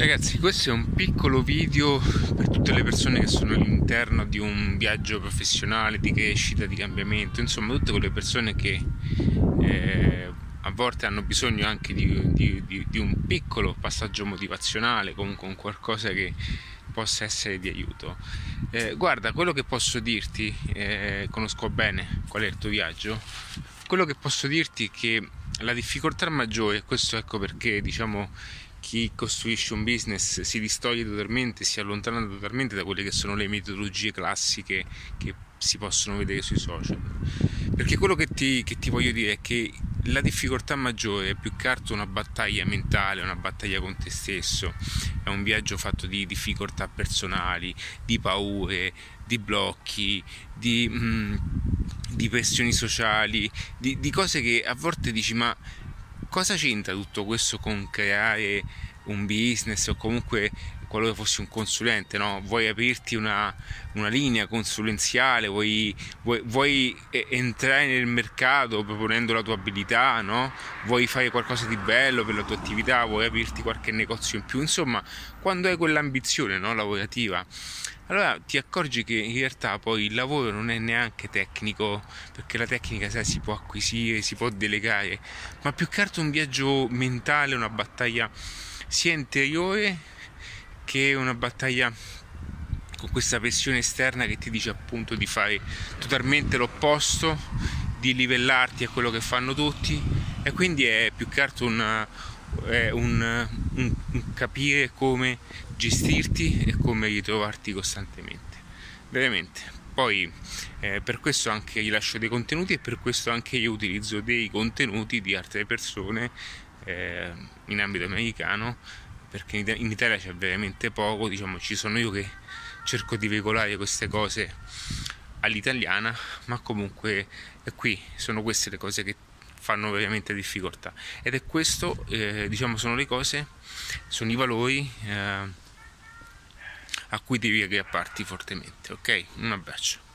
Ragazzi, questo è un piccolo video per tutte le persone che sono all'interno di un viaggio professionale, di crescita, di cambiamento, insomma tutte quelle persone che eh, a volte hanno bisogno anche di, di, di, di, un piccolo passaggio motivazionale, comunque un qualcosa che possa essere di aiuto. Eh, guarda, quello che posso dirti, eh, conosco bene qual è il tuo viaggio, quello che posso dirti è che la difficoltà maggiore, e questo ecco perché diciamo chi costruisce un business si distoglie totalmente, si allontana totalmente da quelle che sono le metodologie classiche che si possono vedere sui social. Perché quello che ti, che ti voglio dire è che la difficoltà maggiore è più che altro una battaglia mentale, una battaglia con te stesso, è un viaggio fatto di difficoltà personali, di paure, di blocchi, di, mm, di pressioni sociali, di, di cose che a volte dici ma cosa c'entra tutto questo con creare un business o comunque qualora fossi un consulente, no? vuoi aprirti una, una linea consulenziale, vuoi, vuoi, vuoi, entrare nel mercato proponendo la tua abilità, no? vuoi fare qualcosa di bello per la tua attività, vuoi aprirti qualche negozio in più, insomma, quando hai quell'ambizione no? lavorativa, allora ti accorgi che in realtà poi il lavoro non è neanche tecnico, perché la tecnica sai, si può acquisire, si può delegare, ma più che altro un viaggio mentale, una battaglia sia interiore che una battaglia con questa pressione esterna che ti dice appunto di fare totalmente l'opposto, di livellarti a quello che fanno tutti e quindi è più che altro una, un, un, un capire come gestirti e come ritrovarti costantemente. Veramente. Poi eh, per questo anche gli lascio dei contenuti e per questo anche io utilizzo dei contenuti di altre persone eh, in ambito americano perché in Italia c'è veramente poco, diciamo ci sono io che cerco di veicolare queste cose all'italiana, ma comunque è qui sono queste le cose che fanno veramente difficoltà. Ed è questo eh, diciamo sono le cose sono i valori eh, a cui devi aggrapparti fortemente ok? Un abbraccio